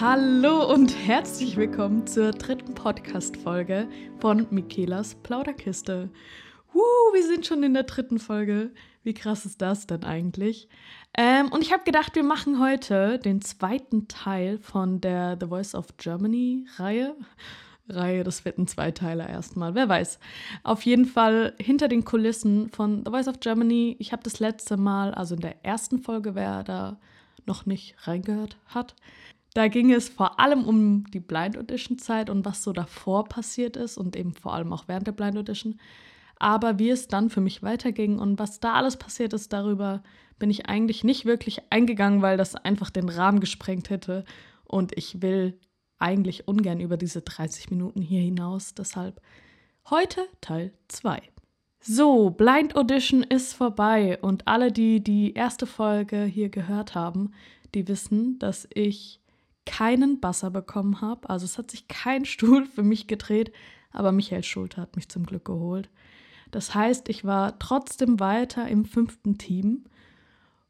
Hallo und herzlich willkommen zur dritten Podcast-Folge von Michaelas Plauderkiste. Woo, wir sind schon in der dritten Folge. Wie krass ist das denn eigentlich? Ähm, und ich habe gedacht, wir machen heute den zweiten Teil von der The Voice of Germany Reihe. Das wird ein Zweiteiler erstmal, wer weiß. Auf jeden Fall hinter den Kulissen von The Voice of Germany. Ich habe das letzte Mal, also in der ersten Folge, wer da noch nicht reingehört hat, da ging es vor allem um die Blind Audition Zeit und was so davor passiert ist und eben vor allem auch während der Blind Audition. Aber wie es dann für mich weiterging und was da alles passiert ist, darüber bin ich eigentlich nicht wirklich eingegangen, weil das einfach den Rahmen gesprengt hätte. Und ich will eigentlich ungern über diese 30 Minuten hier hinaus. Deshalb heute Teil 2. So, Blind Audition ist vorbei und alle, die die erste Folge hier gehört haben, die wissen, dass ich keinen Basser bekommen habe. Also es hat sich kein Stuhl für mich gedreht, aber Michael Schulte hat mich zum Glück geholt. Das heißt, ich war trotzdem weiter im fünften Team.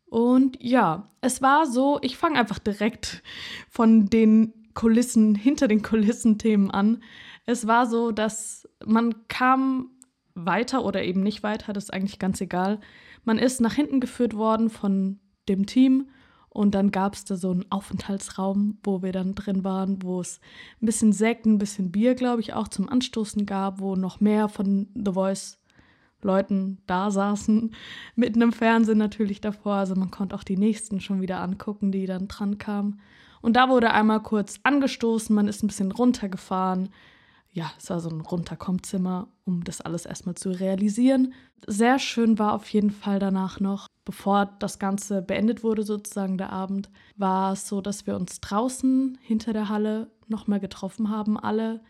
Und ja, es war so, ich fange einfach direkt von den Kulissen, hinter den Kulissen-Themen an. Es war so, dass man kam weiter oder eben nicht weiter, das ist eigentlich ganz egal. Man ist nach hinten geführt worden von dem Team und dann gab es da so einen Aufenthaltsraum, wo wir dann drin waren, wo es ein bisschen Sekt, ein bisschen Bier, glaube ich, auch zum Anstoßen gab, wo noch mehr von The Voice Leuten da saßen, mit einem Fernsehen natürlich davor. Also man konnte auch die nächsten schon wieder angucken, die dann dran kamen. Und da wurde einmal kurz angestoßen, man ist ein bisschen runtergefahren. Ja, es war so ein Runterkommzimmer, um das alles erstmal zu realisieren. Sehr schön war auf jeden Fall danach noch, bevor das Ganze beendet wurde, sozusagen der Abend, war es so, dass wir uns draußen hinter der Halle nochmal getroffen haben, alle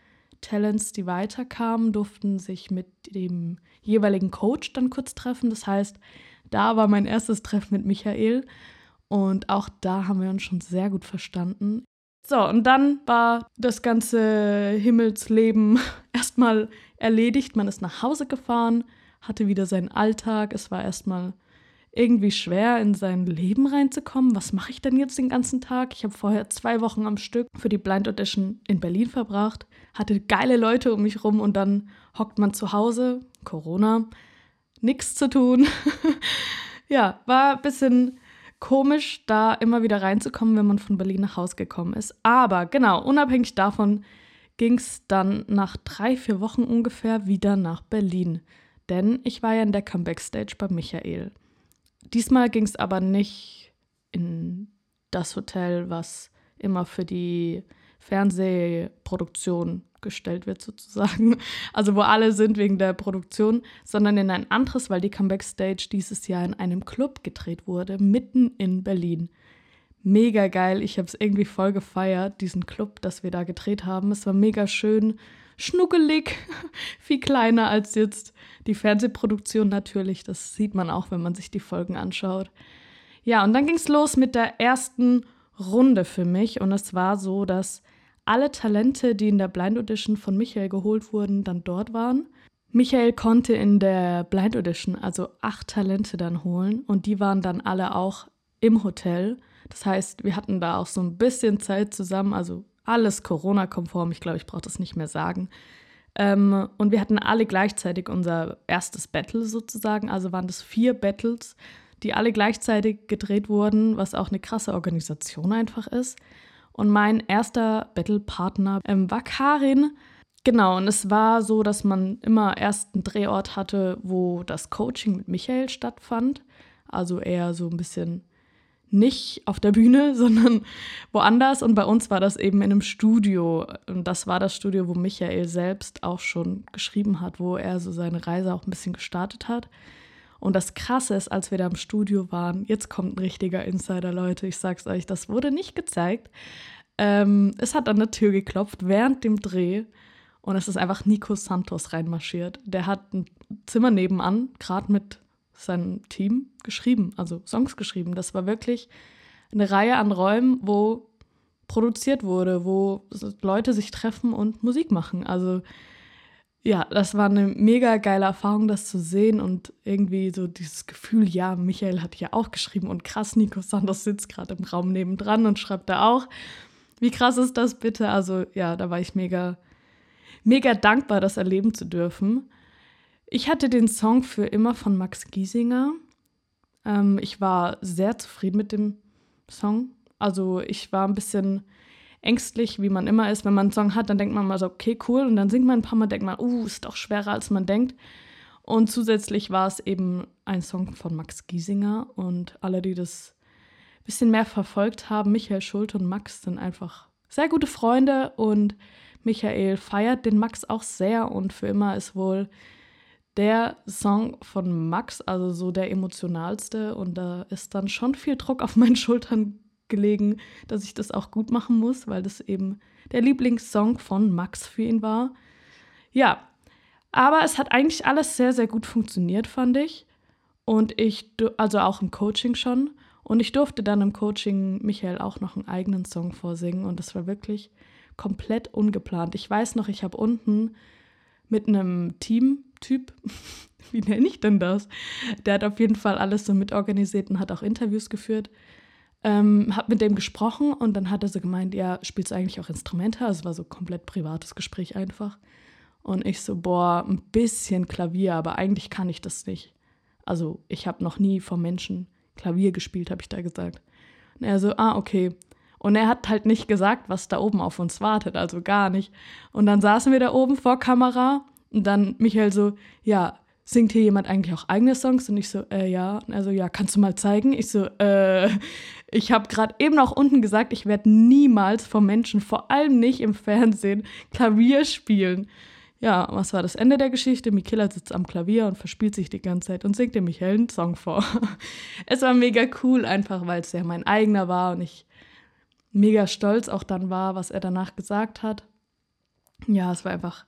Talents, die weiterkamen, durften sich mit dem jeweiligen Coach dann kurz treffen. Das heißt, da war mein erstes Treffen mit Michael und auch da haben wir uns schon sehr gut verstanden. So, und dann war das ganze Himmelsleben erstmal erledigt. Man ist nach Hause gefahren, hatte wieder seinen Alltag. Es war erstmal irgendwie schwer, in sein Leben reinzukommen. Was mache ich denn jetzt den ganzen Tag? Ich habe vorher zwei Wochen am Stück für die Blind Audition in Berlin verbracht, hatte geile Leute um mich rum und dann hockt man zu Hause, Corona, nichts zu tun. ja, war ein bisschen komisch, da immer wieder reinzukommen, wenn man von Berlin nach Hause gekommen ist. Aber genau, unabhängig davon ging es dann nach drei, vier Wochen ungefähr wieder nach Berlin. Denn ich war ja in der Comeback-Stage bei Michael. Diesmal ging es aber nicht in das Hotel, was immer für die Fernsehproduktion gestellt wird, sozusagen. Also wo alle sind wegen der Produktion, sondern in ein anderes, weil die Comeback Stage dieses Jahr in einem Club gedreht wurde, mitten in Berlin. Mega geil. Ich habe es irgendwie voll gefeiert, diesen Club, das wir da gedreht haben. Es war mega schön, schnuckelig, viel kleiner als jetzt die Fernsehproduktion natürlich. Das sieht man auch, wenn man sich die Folgen anschaut. Ja, und dann ging es los mit der ersten Runde für mich. Und es war so, dass alle Talente, die in der Blind Audition von Michael geholt wurden, dann dort waren. Michael konnte in der Blind Audition also acht Talente dann holen und die waren dann alle auch im Hotel. Das heißt, wir hatten da auch so ein bisschen Zeit zusammen, also alles Corona-konform, ich glaube, ich brauche das nicht mehr sagen. Ähm, und wir hatten alle gleichzeitig unser erstes Battle sozusagen, also waren das vier Battles, die alle gleichzeitig gedreht wurden, was auch eine krasse Organisation einfach ist. Und mein erster Battle-Partner ähm, war Karin. Genau, und es war so, dass man immer erst einen Drehort hatte, wo das Coaching mit Michael stattfand. Also eher so ein bisschen nicht auf der Bühne, sondern woanders. Und bei uns war das eben in einem Studio. Und das war das Studio, wo Michael selbst auch schon geschrieben hat, wo er so seine Reise auch ein bisschen gestartet hat. Und das Krasse ist, als wir da im Studio waren, jetzt kommt ein richtiger Insider, Leute, ich sag's euch, das wurde nicht gezeigt. Ähm, es hat an der Tür geklopft während dem Dreh und es ist einfach Nico Santos reinmarschiert. Der hat ein Zimmer nebenan, gerade mit seinem Team geschrieben, also Songs geschrieben. Das war wirklich eine Reihe an Räumen, wo produziert wurde, wo Leute sich treffen und Musik machen. Also ja, das war eine mega geile Erfahrung, das zu sehen und irgendwie so dieses Gefühl, ja, Michael hat ja auch geschrieben und krass, Nico Santos sitzt gerade im Raum nebendran und schreibt da auch. Wie krass ist das bitte? Also ja, da war ich mega, mega dankbar, das erleben zu dürfen. Ich hatte den Song für immer von Max Giesinger. Ähm, ich war sehr zufrieden mit dem Song. Also ich war ein bisschen ängstlich, wie man immer ist. Wenn man einen Song hat, dann denkt man mal so, okay, cool. Und dann singt man ein paar Mal, denkt man, uh, ist doch schwerer, als man denkt. Und zusätzlich war es eben ein Song von Max Giesinger. Und alle, die das ein bisschen mehr verfolgt haben, Michael Schulte und Max, sind einfach sehr gute Freunde. Und Michael feiert den Max auch sehr. Und für immer ist wohl der Song von Max, also so der emotionalste. Und da ist dann schon viel Druck auf meinen Schultern gelegen, dass ich das auch gut machen muss, weil das eben der Lieblingssong von Max für ihn war. Ja, aber es hat eigentlich alles sehr, sehr gut funktioniert, fand ich. Und ich, also auch im Coaching schon. Und ich durfte dann im Coaching Michael auch noch einen eigenen Song vorsingen. Und das war wirklich komplett ungeplant. Ich weiß noch, ich habe unten mit einem Team-Typ, wie nenne ich denn das? Der hat auf jeden Fall alles so mitorganisiert und hat auch Interviews geführt. Ähm, hab mit dem gesprochen und dann hat er so gemeint, ja, spielst du eigentlich auch Instrumente? Also es war so komplett privates Gespräch einfach. Und ich so, boah, ein bisschen Klavier, aber eigentlich kann ich das nicht. Also ich habe noch nie vor Menschen Klavier gespielt, habe ich da gesagt. Und er so, ah, okay. Und er hat halt nicht gesagt, was da oben auf uns wartet, also gar nicht. Und dann saßen wir da oben vor Kamera und dann Michael so, ja, singt hier jemand eigentlich auch eigene Songs? Und ich so, äh, ja. Also, ja, kannst du mal zeigen? Ich so, äh, ich habe gerade eben auch unten gesagt, ich werde niemals vor Menschen, vor allem nicht im Fernsehen, Klavier spielen. Ja, was war das Ende der Geschichte? Michaela sitzt am Klavier und verspielt sich die ganze Zeit und singt dem Michael einen Song vor. es war mega cool, einfach weil es ja mein eigener war und ich mega stolz auch dann war, was er danach gesagt hat. Ja, es war einfach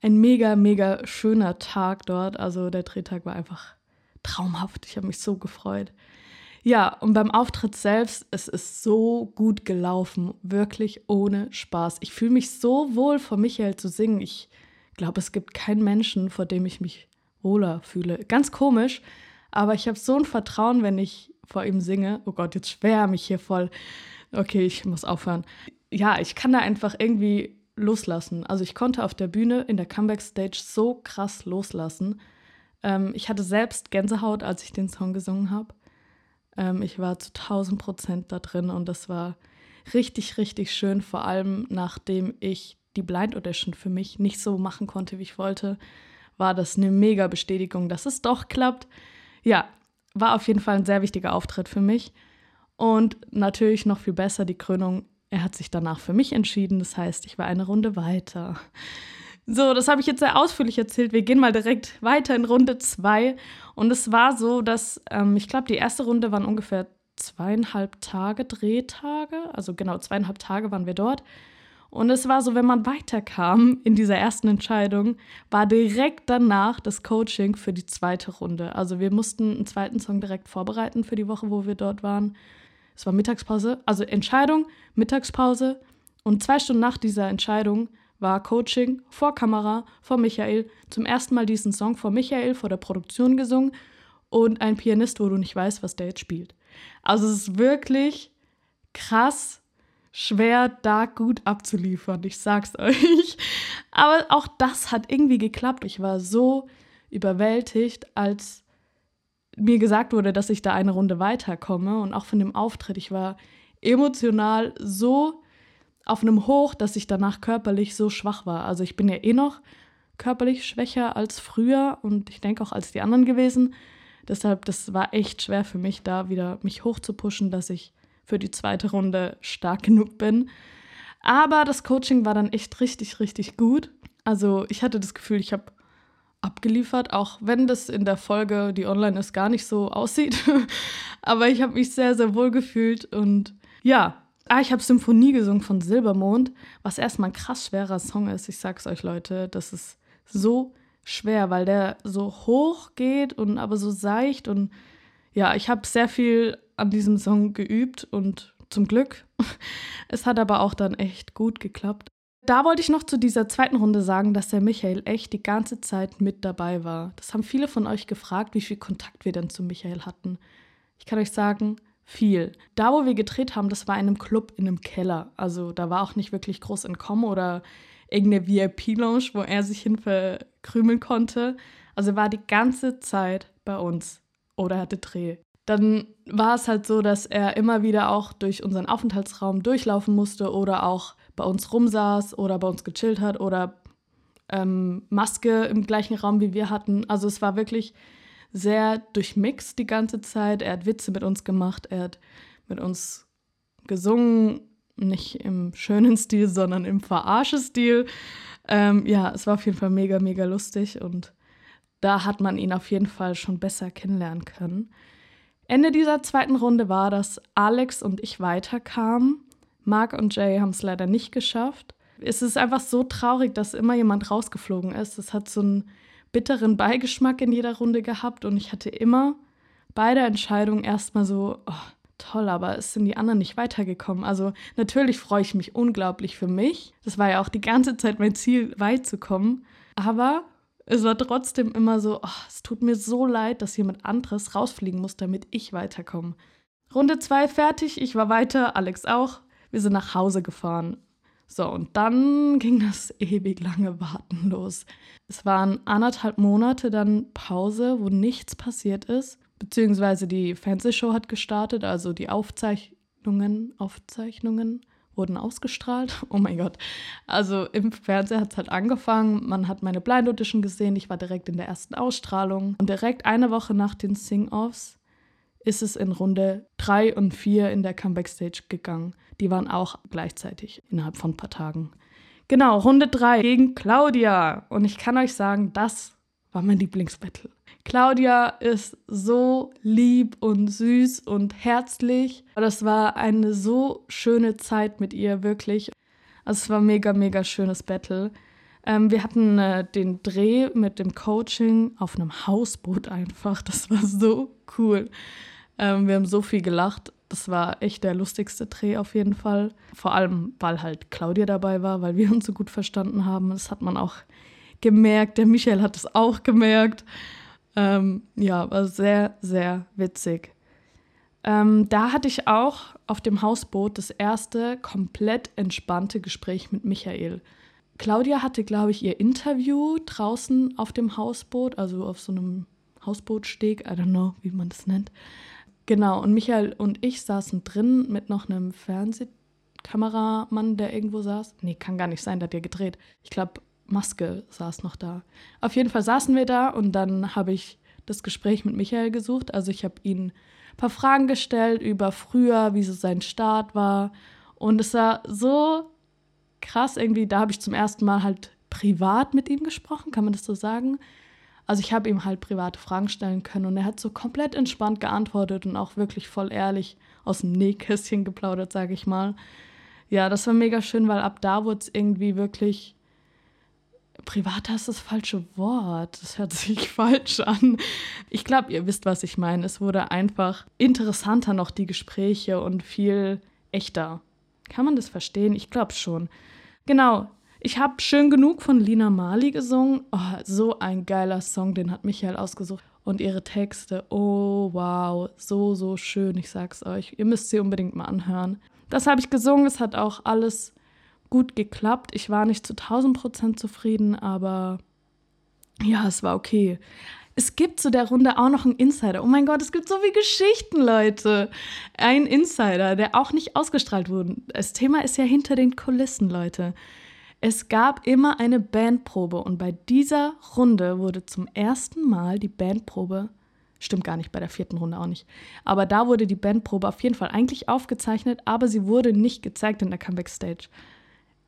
ein mega, mega schöner Tag dort. Also der Drehtag war einfach traumhaft. Ich habe mich so gefreut. Ja, und beim Auftritt selbst, es ist so gut gelaufen. Wirklich ohne Spaß. Ich fühle mich so wohl, vor Michael zu singen. Ich glaube, es gibt keinen Menschen, vor dem ich mich wohler fühle. Ganz komisch, aber ich habe so ein Vertrauen, wenn ich vor ihm singe. Oh Gott, jetzt schwer mich hier voll. Okay, ich muss aufhören. Ja, ich kann da einfach irgendwie loslassen. Also ich konnte auf der Bühne in der Comeback-Stage so krass loslassen. Ähm, ich hatte selbst Gänsehaut, als ich den Song gesungen habe. Ähm, ich war zu 1000 Prozent da drin und das war richtig, richtig schön, vor allem nachdem ich die Blind Audition für mich nicht so machen konnte, wie ich wollte, war das eine mega Bestätigung, dass es doch klappt. Ja, war auf jeden Fall ein sehr wichtiger Auftritt für mich. Und natürlich noch viel besser die Krönung er hat sich danach für mich entschieden, das heißt, ich war eine Runde weiter. So, das habe ich jetzt sehr ausführlich erzählt. Wir gehen mal direkt weiter in Runde zwei. Und es war so, dass ähm, ich glaube, die erste Runde waren ungefähr zweieinhalb Tage, Drehtage. Also genau, zweieinhalb Tage waren wir dort. Und es war so, wenn man weiterkam in dieser ersten Entscheidung, war direkt danach das Coaching für die zweite Runde. Also wir mussten einen zweiten Song direkt vorbereiten für die Woche, wo wir dort waren es war Mittagspause, also Entscheidung, Mittagspause und zwei Stunden nach dieser Entscheidung war Coaching vor Kamera, vor Michael, zum ersten Mal diesen Song vor Michael, vor der Produktion gesungen und ein Pianist, wo du nicht weißt, was der jetzt spielt. Also es ist wirklich krass schwer, da gut abzuliefern, ich sag's euch. Aber auch das hat irgendwie geklappt. Ich war so überwältigt, als mir gesagt wurde, dass ich da eine Runde weiterkomme und auch von dem Auftritt. Ich war emotional so auf einem Hoch, dass ich danach körperlich so schwach war. Also ich bin ja eh noch körperlich schwächer als früher und ich denke auch als die anderen gewesen. Deshalb, das war echt schwer für mich, da wieder mich hochzupuschen, dass ich für die zweite Runde stark genug bin. Aber das Coaching war dann echt richtig, richtig gut. Also ich hatte das Gefühl, ich habe abgeliefert, auch wenn das in der Folge, die online ist, gar nicht so aussieht. Aber ich habe mich sehr, sehr wohl gefühlt und ja. Ah, ich habe Symphonie gesungen von Silbermond, was erstmal ein krass schwerer Song ist. Ich sag's euch, Leute, das ist so schwer, weil der so hoch geht und aber so seicht und ja, ich habe sehr viel an diesem Song geübt und zum Glück. Es hat aber auch dann echt gut geklappt. Da wollte ich noch zu dieser zweiten Runde sagen, dass der Michael echt die ganze Zeit mit dabei war. Das haben viele von euch gefragt, wie viel Kontakt wir denn zu Michael hatten. Ich kann euch sagen, viel. Da, wo wir gedreht haben, das war in einem Club in einem Keller. Also da war auch nicht wirklich groß Entkommen oder irgendeine VIP-Lounge, wo er sich hin verkrümeln konnte. Also er war die ganze Zeit bei uns oder hatte Dreh. Dann war es halt so, dass er immer wieder auch durch unseren Aufenthaltsraum durchlaufen musste oder auch bei uns rumsaß oder bei uns gechillt hat oder ähm, Maske im gleichen Raum wie wir hatten. Also es war wirklich sehr durchmixt die ganze Zeit. Er hat Witze mit uns gemacht, er hat mit uns gesungen, nicht im schönen Stil, sondern im Verarsche-Stil. Ähm, ja, es war auf jeden Fall mega, mega lustig und da hat man ihn auf jeden Fall schon besser kennenlernen können. Ende dieser zweiten Runde war, dass Alex und ich weiterkamen. Mark und Jay haben es leider nicht geschafft. Es ist einfach so traurig, dass immer jemand rausgeflogen ist. Es hat so einen bitteren Beigeschmack in jeder Runde gehabt und ich hatte immer bei der Entscheidung erstmal so, oh, toll, aber es sind die anderen nicht weitergekommen. Also natürlich freue ich mich unglaublich für mich. Das war ja auch die ganze Zeit mein Ziel, weit zu kommen. Aber es war trotzdem immer so, oh, es tut mir so leid, dass jemand anderes rausfliegen muss, damit ich weiterkomme. Runde zwei fertig, ich war weiter, Alex auch. Wir sind nach Hause gefahren. So, und dann ging das ewig lange Warten los. Es waren anderthalb Monate dann Pause, wo nichts passiert ist. Beziehungsweise die Fernsehshow hat gestartet, also die Aufzeichnungen, Aufzeichnungen wurden ausgestrahlt. Oh mein Gott. Also im Fernseher hat es halt angefangen. Man hat meine Blind Audition gesehen. Ich war direkt in der ersten Ausstrahlung. Und direkt eine Woche nach den Sing-Offs ist es in Runde 3 und 4 in der Comeback Stage gegangen. Die waren auch gleichzeitig innerhalb von ein paar Tagen. Genau, Runde 3 gegen Claudia. Und ich kann euch sagen, das war mein Lieblingsbattle. Claudia ist so lieb und süß und herzlich. Das war eine so schöne Zeit mit ihr, wirklich. Also es war mega, mega schönes Battle. Ähm, wir hatten äh, den Dreh mit dem Coaching auf einem Hausboot einfach. Das war so cool. Ähm, wir haben so viel gelacht. Das war echt der lustigste Dreh auf jeden Fall. Vor allem, weil halt Claudia dabei war, weil wir uns so gut verstanden haben. Das hat man auch gemerkt. Der Michael hat es auch gemerkt. Ähm, ja, war sehr, sehr witzig. Ähm, da hatte ich auch auf dem Hausboot das erste komplett entspannte Gespräch mit Michael. Claudia hatte, glaube ich, ihr Interview draußen auf dem Hausboot, also auf so einem Hausbootsteg, I don't know, wie man das nennt. Genau, und Michael und ich saßen drin mit noch einem Fernsehkameramann, der irgendwo saß. Nee, kann gar nicht sein, der hat ja gedreht. Ich glaube, Maske saß noch da. Auf jeden Fall saßen wir da und dann habe ich das Gespräch mit Michael gesucht. Also ich habe ihn ein paar Fragen gestellt über früher, wie so sein Start war. Und es war so krass irgendwie. Da habe ich zum ersten Mal halt privat mit ihm gesprochen, kann man das so sagen? Also ich habe ihm halt private Fragen stellen können und er hat so komplett entspannt geantwortet und auch wirklich voll ehrlich aus dem Nähkästchen geplaudert, sage ich mal. Ja, das war mega schön, weil ab da wurde es irgendwie wirklich privater ist das falsche Wort. Das hört sich falsch an. Ich glaube, ihr wisst, was ich meine. Es wurde einfach interessanter noch die Gespräche und viel echter. Kann man das verstehen? Ich glaube schon. Genau. Ich habe schön genug von Lina Mali gesungen. Oh, so ein geiler Song, den hat Michael ausgesucht. Und ihre Texte, oh wow, so, so schön, ich sag's euch. Ihr müsst sie unbedingt mal anhören. Das habe ich gesungen, es hat auch alles gut geklappt. Ich war nicht zu 1000 Prozent zufrieden, aber ja, es war okay. Es gibt zu der Runde auch noch einen Insider. Oh mein Gott, es gibt so viele Geschichten, Leute. Ein Insider, der auch nicht ausgestrahlt wurde. Das Thema ist ja hinter den Kulissen, Leute. Es gab immer eine Bandprobe und bei dieser Runde wurde zum ersten Mal die Bandprobe, stimmt gar nicht, bei der vierten Runde auch nicht, aber da wurde die Bandprobe auf jeden Fall eigentlich aufgezeichnet, aber sie wurde nicht gezeigt in der Comeback Stage.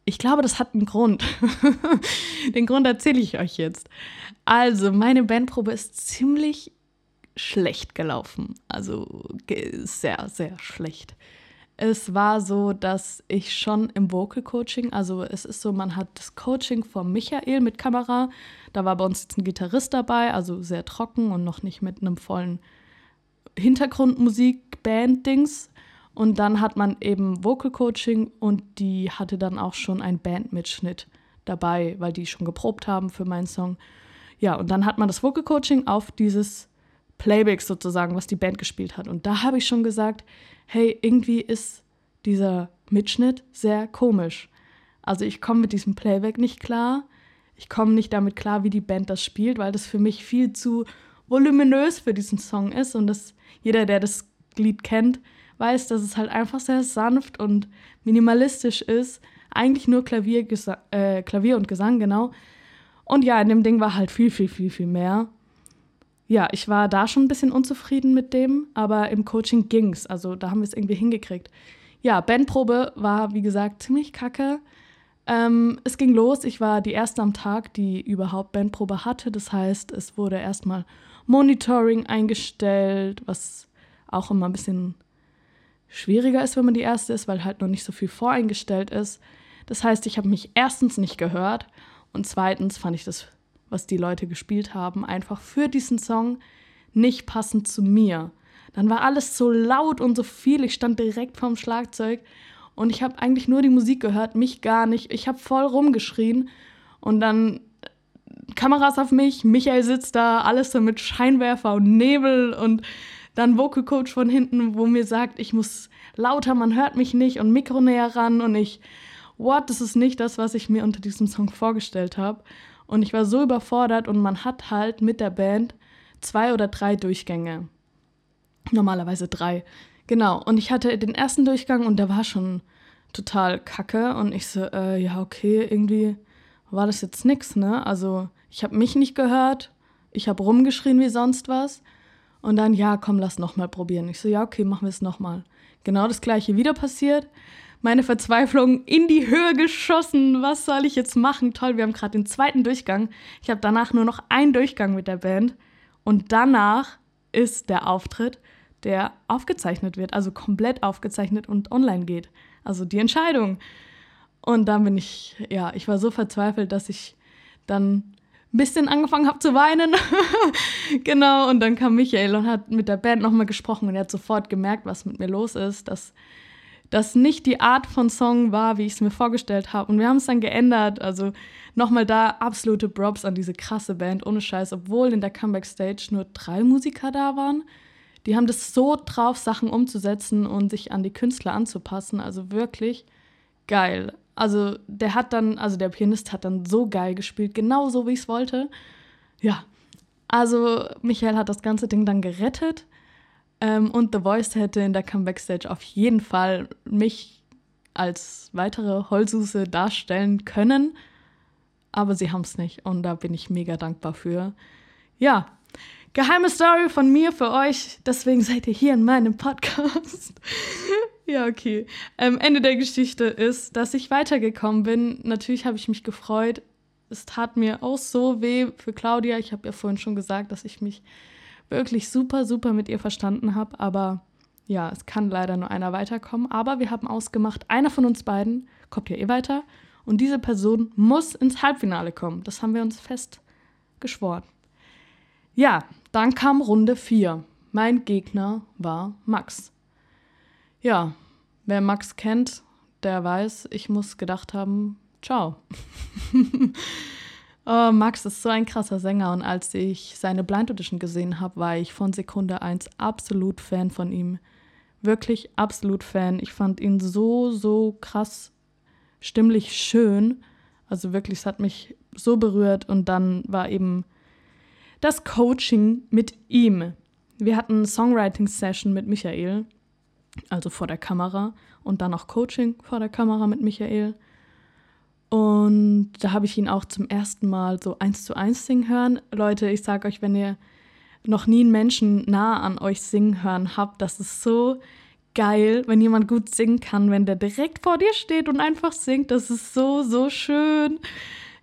Ich glaube, das hat einen Grund. Den Grund erzähle ich euch jetzt. Also, meine Bandprobe ist ziemlich schlecht gelaufen. Also sehr, sehr schlecht. Es war so, dass ich schon im Vocal Coaching, also es ist so, man hat das Coaching von Michael mit Kamera. Da war bei uns jetzt ein Gitarrist dabei, also sehr trocken und noch nicht mit einem vollen Hintergrundmusik-Band-Dings. Und dann hat man eben Vocal Coaching und die hatte dann auch schon einen Bandmitschnitt dabei, weil die schon geprobt haben für meinen Song. Ja, und dann hat man das Vocal Coaching auf dieses Playback sozusagen, was die Band gespielt hat. Und da habe ich schon gesagt, hey, irgendwie ist dieser Mitschnitt sehr komisch. Also ich komme mit diesem Playback nicht klar. Ich komme nicht damit klar, wie die Band das spielt, weil das für mich viel zu voluminös für diesen Song ist und das jeder, der das Lied kennt, weiß, dass es halt einfach sehr sanft und minimalistisch ist. Eigentlich nur Klavier, äh, Klavier und Gesang, genau. Und ja, in dem Ding war halt viel, viel, viel, viel mehr. Ja, ich war da schon ein bisschen unzufrieden mit dem, aber im Coaching ging's. Also da haben wir es irgendwie hingekriegt. Ja, Bandprobe war, wie gesagt, ziemlich kacke. Ähm, es ging los. Ich war die erste am Tag, die überhaupt Bandprobe hatte. Das heißt, es wurde erstmal Monitoring eingestellt, was auch immer ein bisschen schwieriger ist, wenn man die erste ist, weil halt noch nicht so viel voreingestellt ist. Das heißt, ich habe mich erstens nicht gehört und zweitens fand ich das, was die Leute gespielt haben, einfach für diesen Song nicht passend zu mir. Dann war alles so laut und so viel. Ich stand direkt vorm Schlagzeug und ich habe eigentlich nur die Musik gehört, mich gar nicht. Ich habe voll rumgeschrien und dann äh, Kameras auf mich, Michael sitzt da, alles so mit Scheinwerfer und Nebel und dann Vocal Coach von hinten, wo mir sagt, ich muss lauter, man hört mich nicht und Mikro näher ran und ich, what, das ist nicht das, was ich mir unter diesem Song vorgestellt habe. Und ich war so überfordert und man hat halt mit der Band zwei oder drei Durchgänge. Normalerweise drei. Genau. Und ich hatte den ersten Durchgang und der war schon total kacke. Und ich so, äh, ja, okay, irgendwie war das jetzt nix, ne? Also ich habe mich nicht gehört, ich habe rumgeschrien wie sonst was. Und dann, ja, komm, lass nochmal probieren. Ich so, ja, okay, machen wir es nochmal. Genau das gleiche wieder passiert. Meine Verzweiflung in die Höhe geschossen. Was soll ich jetzt machen? Toll, wir haben gerade den zweiten Durchgang. Ich habe danach nur noch einen Durchgang mit der Band. Und danach ist der Auftritt, der aufgezeichnet wird, also komplett aufgezeichnet und online geht. Also die Entscheidung. Und dann bin ich, ja, ich war so verzweifelt, dass ich dann ein bisschen angefangen habe zu weinen. genau, und dann kam Michael und hat mit der Band nochmal gesprochen und er hat sofort gemerkt, was mit mir los ist, dass das nicht die Art von Song war, wie ich es mir vorgestellt habe. Und wir haben es dann geändert. Also nochmal da absolute Props an diese krasse Band, ohne Scheiß, obwohl in der Comeback-Stage nur drei Musiker da waren. Die haben das so drauf, Sachen umzusetzen und sich an die Künstler anzupassen. Also wirklich geil. Also der hat dann, also der Pianist hat dann so geil gespielt, genau so wie ich es wollte. Ja, also Michael hat das ganze Ding dann gerettet ähm, und The Voice hätte in der Comeback-Stage auf jeden Fall mich als weitere Heulsuse darstellen können, aber sie haben es nicht und da bin ich mega dankbar für. Ja, geheime Story von mir für euch, deswegen seid ihr hier in meinem Podcast. Ja, okay. Ähm, Ende der Geschichte ist, dass ich weitergekommen bin. Natürlich habe ich mich gefreut. Es tat mir auch so weh für Claudia. Ich habe ja vorhin schon gesagt, dass ich mich wirklich super, super mit ihr verstanden habe. Aber ja, es kann leider nur einer weiterkommen. Aber wir haben ausgemacht, einer von uns beiden kommt ja eh weiter. Und diese Person muss ins Halbfinale kommen. Das haben wir uns fest geschworen. Ja, dann kam Runde 4. Mein Gegner war Max. Ja, wer Max kennt, der weiß, ich muss gedacht haben, ciao. oh, Max ist so ein krasser Sänger und als ich seine Blind Audition gesehen habe, war ich von Sekunde 1 absolut Fan von ihm. Wirklich absolut Fan. Ich fand ihn so, so krass stimmlich schön. Also wirklich, es hat mich so berührt und dann war eben das Coaching mit ihm. Wir hatten Songwriting-Session mit Michael also vor der Kamera und dann auch Coaching vor der Kamera mit Michael. Und da habe ich ihn auch zum ersten Mal so eins zu eins singen hören. Leute, ich sage euch, wenn ihr noch nie einen Menschen nah an euch singen hören habt, das ist so geil, wenn jemand gut singen kann, wenn der direkt vor dir steht und einfach singt. Das ist so, so schön.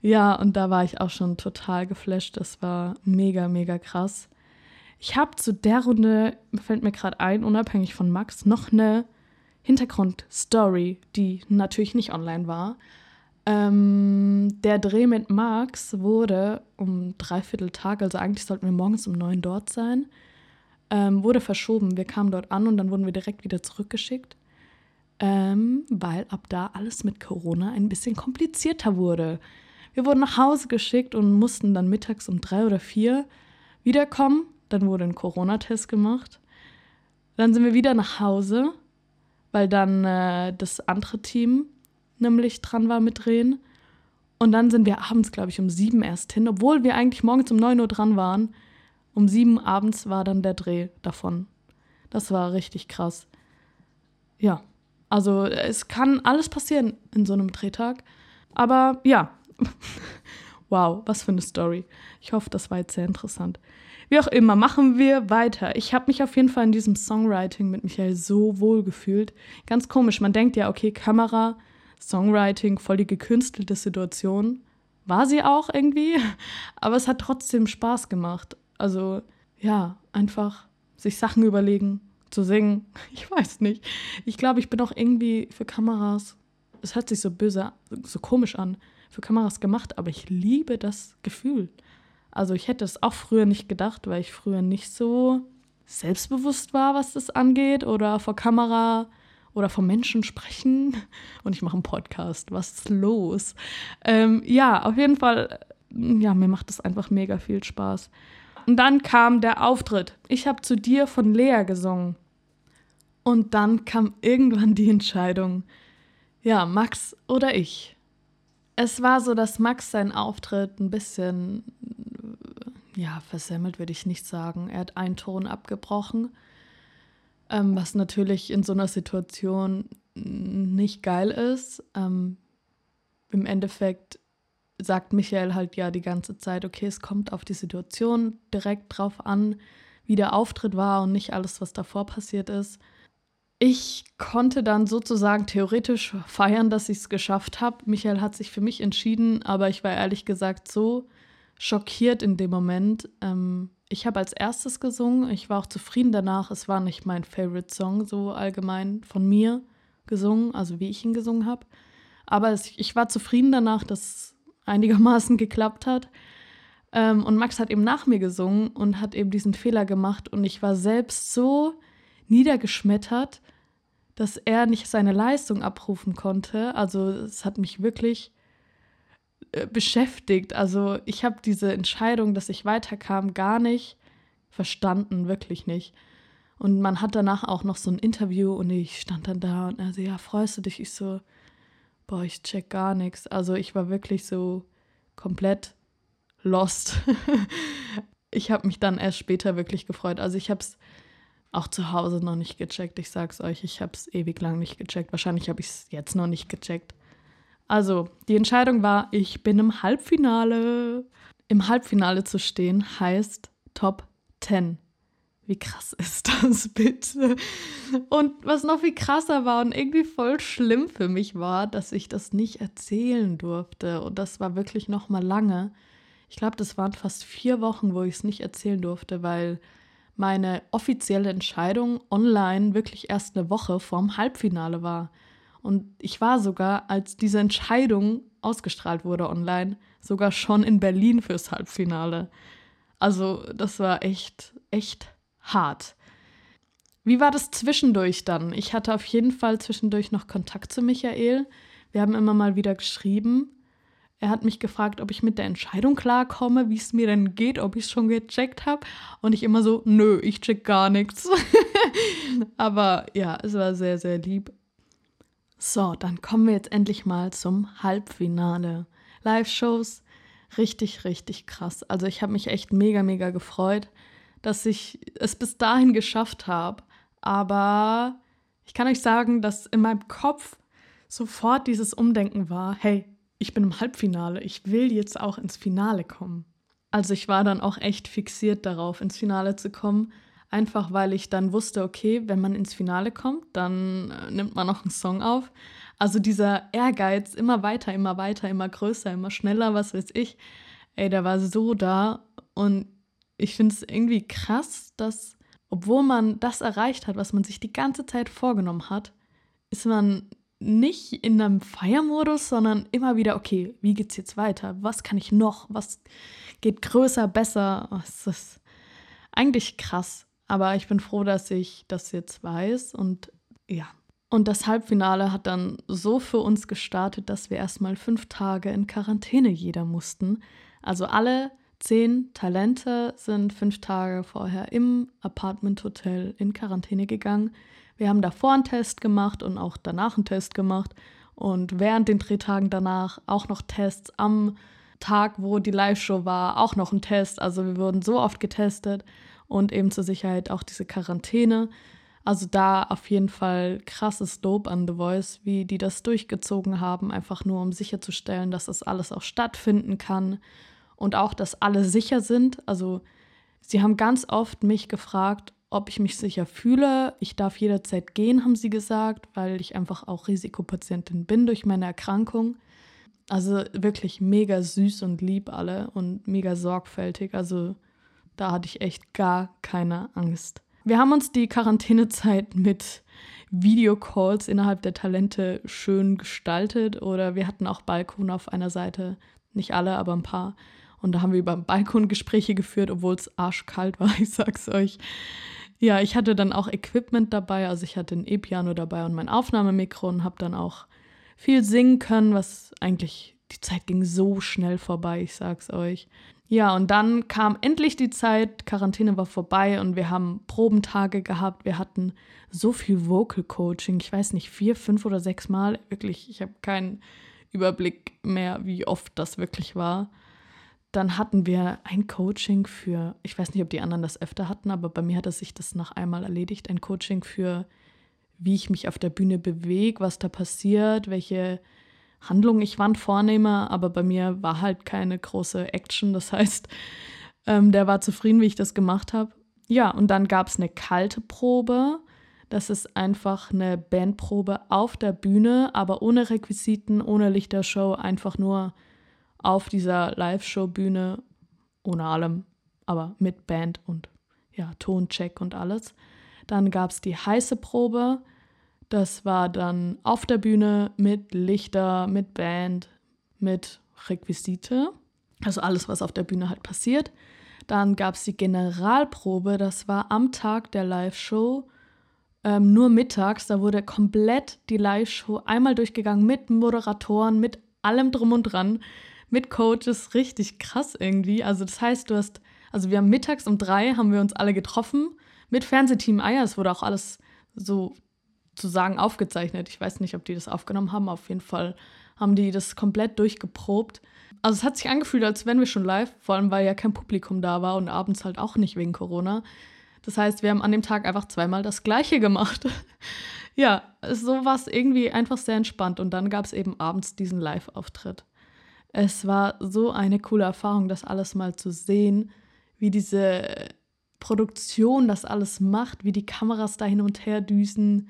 Ja, und da war ich auch schon total geflasht. Das war mega, mega krass. Ich habe zu der Runde, fällt mir gerade ein, unabhängig von Max, noch eine Hintergrundstory, die natürlich nicht online war. Ähm, der Dreh mit Max wurde um dreiviertel Tag, also eigentlich sollten wir morgens um neun dort sein, ähm, wurde verschoben. Wir kamen dort an und dann wurden wir direkt wieder zurückgeschickt. ähm, weil ab da alles mit Corona ein bisschen komplizierter wurde. Wir wurden nach Hause geschickt und mussten dann mittags um drei oder vier wiederkommen. Dann wurde ein Corona-Test gemacht. Dann sind wir wieder nach Hause, weil dann äh, das andere Team nämlich dran war mit Drehen. Und dann sind wir abends, glaube ich, um sieben erst hin, obwohl wir eigentlich morgens um neun Uhr dran waren. Um sieben abends war dann der Dreh davon. Das war richtig krass. Ja, also es kann alles passieren in so einem Drehtag. Aber ja, wow, was für eine Story. Ich hoffe, das war jetzt sehr interessant. Wie auch immer, machen wir weiter. Ich habe mich auf jeden Fall in diesem Songwriting mit Michael so wohl gefühlt. Ganz komisch, man denkt ja, okay, Kamera, Songwriting, voll die gekünstelte Situation. War sie auch irgendwie, aber es hat trotzdem Spaß gemacht. Also ja, einfach sich Sachen überlegen, zu singen. Ich weiß nicht. Ich glaube, ich bin auch irgendwie für Kameras, es hört sich so böse, so komisch an, für Kameras gemacht, aber ich liebe das Gefühl. Also ich hätte es auch früher nicht gedacht, weil ich früher nicht so selbstbewusst war, was das angeht oder vor Kamera oder vor Menschen sprechen. Und ich mache einen Podcast. Was ist los? Ähm, ja, auf jeden Fall, ja, mir macht es einfach mega viel Spaß. Und dann kam der Auftritt. Ich habe zu dir von Lea gesungen. Und dann kam irgendwann die Entscheidung, ja, Max oder ich. Es war so, dass Max seinen Auftritt ein bisschen, ja, versemmelt würde ich nicht sagen. Er hat einen Ton abgebrochen, ähm, was natürlich in so einer Situation nicht geil ist. Ähm, Im Endeffekt sagt Michael halt ja die ganze Zeit, okay, es kommt auf die Situation direkt drauf an, wie der Auftritt war und nicht alles, was davor passiert ist. Ich konnte dann sozusagen theoretisch feiern, dass ich es geschafft habe. Michael hat sich für mich entschieden, aber ich war ehrlich gesagt so schockiert in dem Moment. Ähm, ich habe als erstes gesungen. Ich war auch zufrieden danach. Es war nicht mein Favorite Song, so allgemein von mir gesungen, also wie ich ihn gesungen habe. Aber es, ich war zufrieden danach, dass es einigermaßen geklappt hat. Ähm, und Max hat eben nach mir gesungen und hat eben diesen Fehler gemacht. Und ich war selbst so niedergeschmettert, dass er nicht seine Leistung abrufen konnte. Also es hat mich wirklich äh, beschäftigt. Also ich habe diese Entscheidung, dass ich weiterkam, gar nicht verstanden, wirklich nicht. Und man hat danach auch noch so ein Interview und ich stand dann da und er so, ja, freust du dich? Ich so, boah, ich check gar nichts. Also ich war wirklich so komplett lost. ich habe mich dann erst später wirklich gefreut. Also ich habe es auch zu Hause noch nicht gecheckt. Ich sag's euch, ich habe es ewig lang nicht gecheckt. Wahrscheinlich habe ich es jetzt noch nicht gecheckt. Also, die Entscheidung war, ich bin im Halbfinale. Im Halbfinale zu stehen heißt Top 10. Wie krass ist das bitte? Und was noch viel krasser war und irgendwie voll schlimm für mich war, dass ich das nicht erzählen durfte. Und das war wirklich noch mal lange. Ich glaube, das waren fast vier Wochen, wo ich es nicht erzählen durfte, weil meine offizielle Entscheidung online wirklich erst eine Woche vorm Halbfinale war. Und ich war sogar, als diese Entscheidung ausgestrahlt wurde online, sogar schon in Berlin fürs Halbfinale. Also das war echt, echt hart. Wie war das zwischendurch dann? Ich hatte auf jeden Fall zwischendurch noch Kontakt zu Michael. Wir haben immer mal wieder geschrieben. Er hat mich gefragt, ob ich mit der Entscheidung klarkomme, wie es mir denn geht, ob ich es schon gecheckt habe. Und ich immer so, nö, ich check gar nichts. Aber ja, es war sehr, sehr lieb. So, dann kommen wir jetzt endlich mal zum Halbfinale. Live-Shows, richtig, richtig krass. Also ich habe mich echt mega, mega gefreut, dass ich es bis dahin geschafft habe. Aber ich kann euch sagen, dass in meinem Kopf sofort dieses Umdenken war, hey, ich bin im Halbfinale, ich will jetzt auch ins Finale kommen. Also ich war dann auch echt fixiert darauf, ins Finale zu kommen, einfach weil ich dann wusste, okay, wenn man ins Finale kommt, dann äh, nimmt man noch einen Song auf. Also dieser Ehrgeiz, immer weiter, immer weiter, immer größer, immer schneller, was weiß ich, ey, der war so da und ich finde es irgendwie krass, dass obwohl man das erreicht hat, was man sich die ganze Zeit vorgenommen hat, ist man nicht in einem Feiermodus, sondern immer wieder, okay, wie geht's jetzt weiter? Was kann ich noch? Was geht größer, besser? Das ist eigentlich krass. Aber ich bin froh, dass ich das jetzt weiß und ja. Und das Halbfinale hat dann so für uns gestartet, dass wir erstmal fünf Tage in Quarantäne jeder mussten. Also alle zehn Talente sind fünf Tage vorher im Apartment-Hotel in Quarantäne gegangen. Wir haben davor einen Test gemacht und auch danach einen Test gemacht. Und während den Drehtagen danach auch noch Tests am Tag, wo die Live-Show war, auch noch ein Test. Also wir wurden so oft getestet und eben zur Sicherheit auch diese Quarantäne. Also da auf jeden Fall krasses Lob an The Voice, wie die das durchgezogen haben, einfach nur um sicherzustellen, dass das alles auch stattfinden kann und auch, dass alle sicher sind. Also sie haben ganz oft mich gefragt, ob ich mich sicher fühle. Ich darf jederzeit gehen, haben sie gesagt, weil ich einfach auch Risikopatientin bin durch meine Erkrankung. Also wirklich mega süß und lieb alle und mega sorgfältig. Also da hatte ich echt gar keine Angst. Wir haben uns die Quarantänezeit mit Videocalls innerhalb der Talente schön gestaltet oder wir hatten auch Balkon auf einer Seite, nicht alle, aber ein paar. Und da haben wir über Balkon Gespräche geführt, obwohl es arschkalt war, ich sag's euch. Ja, ich hatte dann auch Equipment dabei, also ich hatte ein E-Piano dabei und mein Aufnahmemikro und habe dann auch viel singen können, was eigentlich, die Zeit ging so schnell vorbei, ich sag's euch. Ja, und dann kam endlich die Zeit, Quarantäne war vorbei und wir haben Probentage gehabt. Wir hatten so viel Vocal Coaching, ich weiß nicht, vier, fünf oder sechs Mal. Wirklich, ich habe keinen Überblick mehr, wie oft das wirklich war. Dann hatten wir ein Coaching für, ich weiß nicht, ob die anderen das öfter hatten, aber bei mir hat es sich das nach einmal erledigt. Ein Coaching für, wie ich mich auf der Bühne bewege, was da passiert, welche Handlung ich wann vornehme, aber bei mir war halt keine große Action. Das heißt, ähm, der war zufrieden, wie ich das gemacht habe. Ja, und dann gab es eine kalte Probe. Das ist einfach eine Bandprobe auf der Bühne, aber ohne Requisiten, ohne Lichtershow, einfach nur auf dieser Live-Show-Bühne, ohne allem, aber mit Band und ja, Toncheck und alles. Dann gab es die heiße Probe. Das war dann auf der Bühne mit Lichter, mit Band, mit Requisite. Also alles, was auf der Bühne halt passiert. Dann gab es die Generalprobe, das war am Tag der Live-Show, ähm, nur mittags. Da wurde komplett die Live-Show einmal durchgegangen mit Moderatoren, mit allem drum und dran, mit Coaches. Richtig krass irgendwie. Also, das heißt, du hast, also wir haben mittags um drei haben wir uns alle getroffen mit Fernsehteam Eier. Es wurde auch alles so sozusagen aufgezeichnet. Ich weiß nicht, ob die das aufgenommen haben. Auf jeden Fall haben die das komplett durchgeprobt. Also es hat sich angefühlt, als wären wir schon live, vor allem weil ja kein Publikum da war und abends halt auch nicht wegen Corona. Das heißt, wir haben an dem Tag einfach zweimal das gleiche gemacht. ja, so war es irgendwie einfach sehr entspannt. Und dann gab es eben abends diesen Live-Auftritt. Es war so eine coole Erfahrung, das alles mal zu sehen, wie diese Produktion das alles macht, wie die Kameras da hin und her düsen,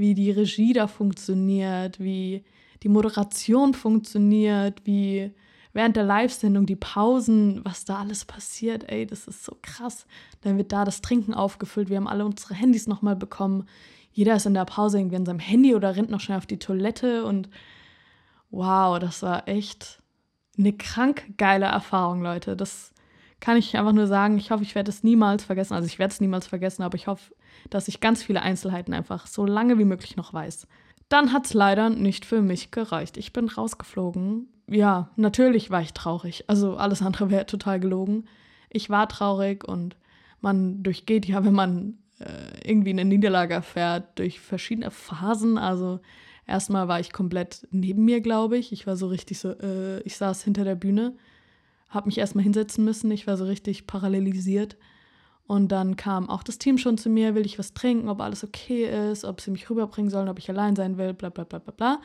wie die Regie da funktioniert, wie die Moderation funktioniert, wie während der Live-Sendung die Pausen, was da alles passiert, ey, das ist so krass. Dann wird da das Trinken aufgefüllt, wir haben alle unsere Handys nochmal bekommen. Jeder ist in der Pause irgendwie an seinem Handy oder rennt noch schnell auf die Toilette und wow, das war echt eine krank geile Erfahrung, Leute. Das kann ich einfach nur sagen. Ich hoffe, ich werde es niemals vergessen. Also ich werde es niemals vergessen, aber ich hoffe, dass ich ganz viele Einzelheiten einfach so lange wie möglich noch weiß. Dann hat es leider nicht für mich gereicht. Ich bin rausgeflogen. Ja, natürlich war ich traurig. Also alles andere wäre total gelogen. Ich war traurig und man durchgeht ja, wenn man äh, irgendwie eine Niederlage erfährt, durch verschiedene Phasen. Also erstmal war ich komplett neben mir, glaube ich. Ich war so richtig so, äh, ich saß hinter der Bühne, habe mich erstmal hinsetzen müssen. Ich war so richtig parallelisiert. Und dann kam auch das Team schon zu mir, will ich was trinken, ob alles okay ist, ob sie mich rüberbringen sollen, ob ich allein sein will, bla bla bla bla bla.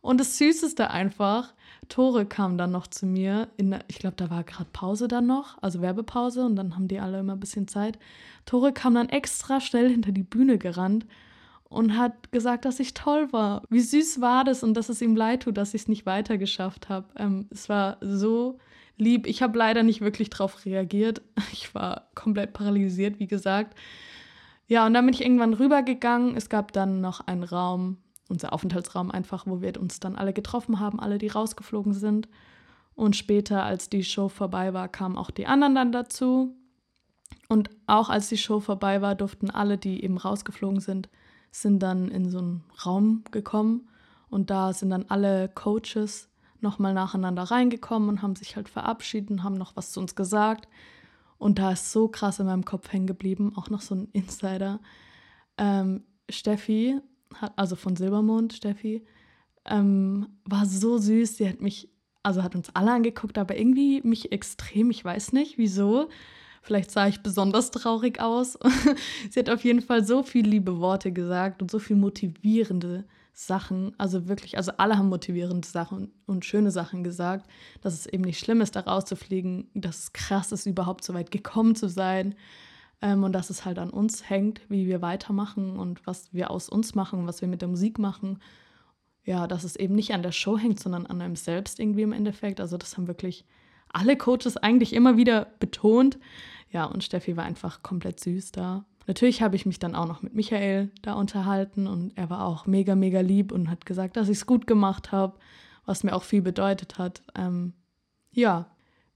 Und das Süßeste einfach, Tore kam dann noch zu mir, in, ich glaube, da war gerade Pause dann noch, also Werbepause und dann haben die alle immer ein bisschen Zeit. Tore kam dann extra schnell hinter die Bühne gerannt und hat gesagt, dass ich toll war. Wie süß war das und dass es ihm leid tut, dass ich es nicht weitergeschafft habe. Ähm, es war so lieb. Ich habe leider nicht wirklich darauf reagiert. Ich war komplett paralysiert, wie gesagt. Ja, und dann bin ich irgendwann rübergegangen. Es gab dann noch einen Raum, unser Aufenthaltsraum einfach, wo wir uns dann alle getroffen haben, alle, die rausgeflogen sind. Und später, als die Show vorbei war, kamen auch die anderen dann dazu. Und auch als die Show vorbei war, durften alle, die eben rausgeflogen sind, sind dann in so einen Raum gekommen und da sind dann alle Coaches nochmal nacheinander reingekommen und haben sich halt verabschiedet und haben noch was zu uns gesagt. Und da ist so krass in meinem Kopf hängen geblieben, auch noch so ein Insider. Ähm, Steffi, hat, also von Silbermond, Steffi, ähm, war so süß. Sie hat mich, also hat uns alle angeguckt, aber irgendwie mich extrem, ich weiß nicht wieso. Vielleicht sah ich besonders traurig aus. Sie hat auf jeden Fall so viele liebe Worte gesagt und so viel motivierende Sachen. Also wirklich, also alle haben motivierende Sachen und schöne Sachen gesagt, dass es eben nicht schlimm ist, da rauszufliegen, dass es krass ist, überhaupt so weit gekommen zu sein. Ähm, und dass es halt an uns hängt, wie wir weitermachen und was wir aus uns machen, was wir mit der Musik machen. Ja, dass es eben nicht an der Show hängt, sondern an einem selbst irgendwie im Endeffekt. Also das haben wirklich alle Coaches eigentlich immer wieder betont. Ja, und Steffi war einfach komplett süß da. Natürlich habe ich mich dann auch noch mit Michael da unterhalten und er war auch mega, mega lieb und hat gesagt, dass ich es gut gemacht habe, was mir auch viel bedeutet hat. Ähm, ja,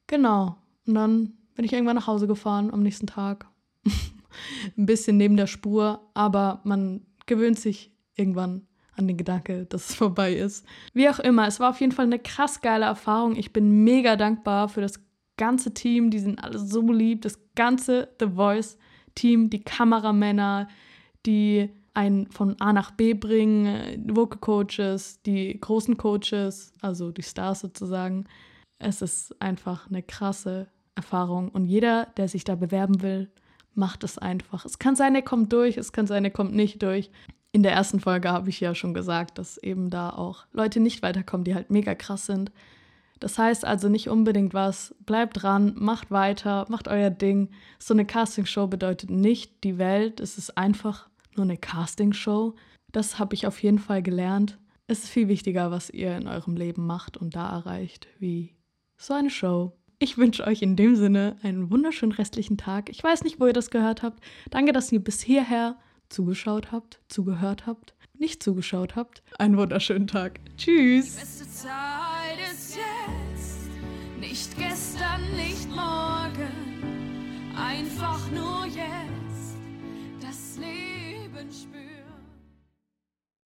genau. Und dann bin ich irgendwann nach Hause gefahren am nächsten Tag. Ein bisschen neben der Spur, aber man gewöhnt sich irgendwann an den Gedanke, dass es vorbei ist. Wie auch immer, es war auf jeden Fall eine krass geile Erfahrung. Ich bin mega dankbar für das ganze Team, die sind alle so lieb, das ganze The Voice Team, die Kameramänner, die einen von A nach B bringen, Vocal Coaches, die großen Coaches, also die Stars sozusagen. Es ist einfach eine krasse Erfahrung und jeder, der sich da bewerben will, macht es einfach. Es kann sein, er kommt durch, es kann sein, er kommt nicht durch. In der ersten Folge habe ich ja schon gesagt, dass eben da auch Leute nicht weiterkommen, die halt mega krass sind. Das heißt also nicht unbedingt was. Bleibt dran, macht weiter, macht euer Ding. So eine Castingshow bedeutet nicht die Welt. Es ist einfach nur eine Castingshow. Das habe ich auf jeden Fall gelernt. Es ist viel wichtiger, was ihr in eurem Leben macht und da erreicht, wie so eine Show. Ich wünsche euch in dem Sinne einen wunderschönen restlichen Tag. Ich weiß nicht, wo ihr das gehört habt. Danke, dass ihr bis hierher zugeschaut habt, zugehört habt, nicht zugeschaut habt. Einen wunderschönen Tag. Tschüss. Nicht gestern, nicht morgen, einfach nur jetzt.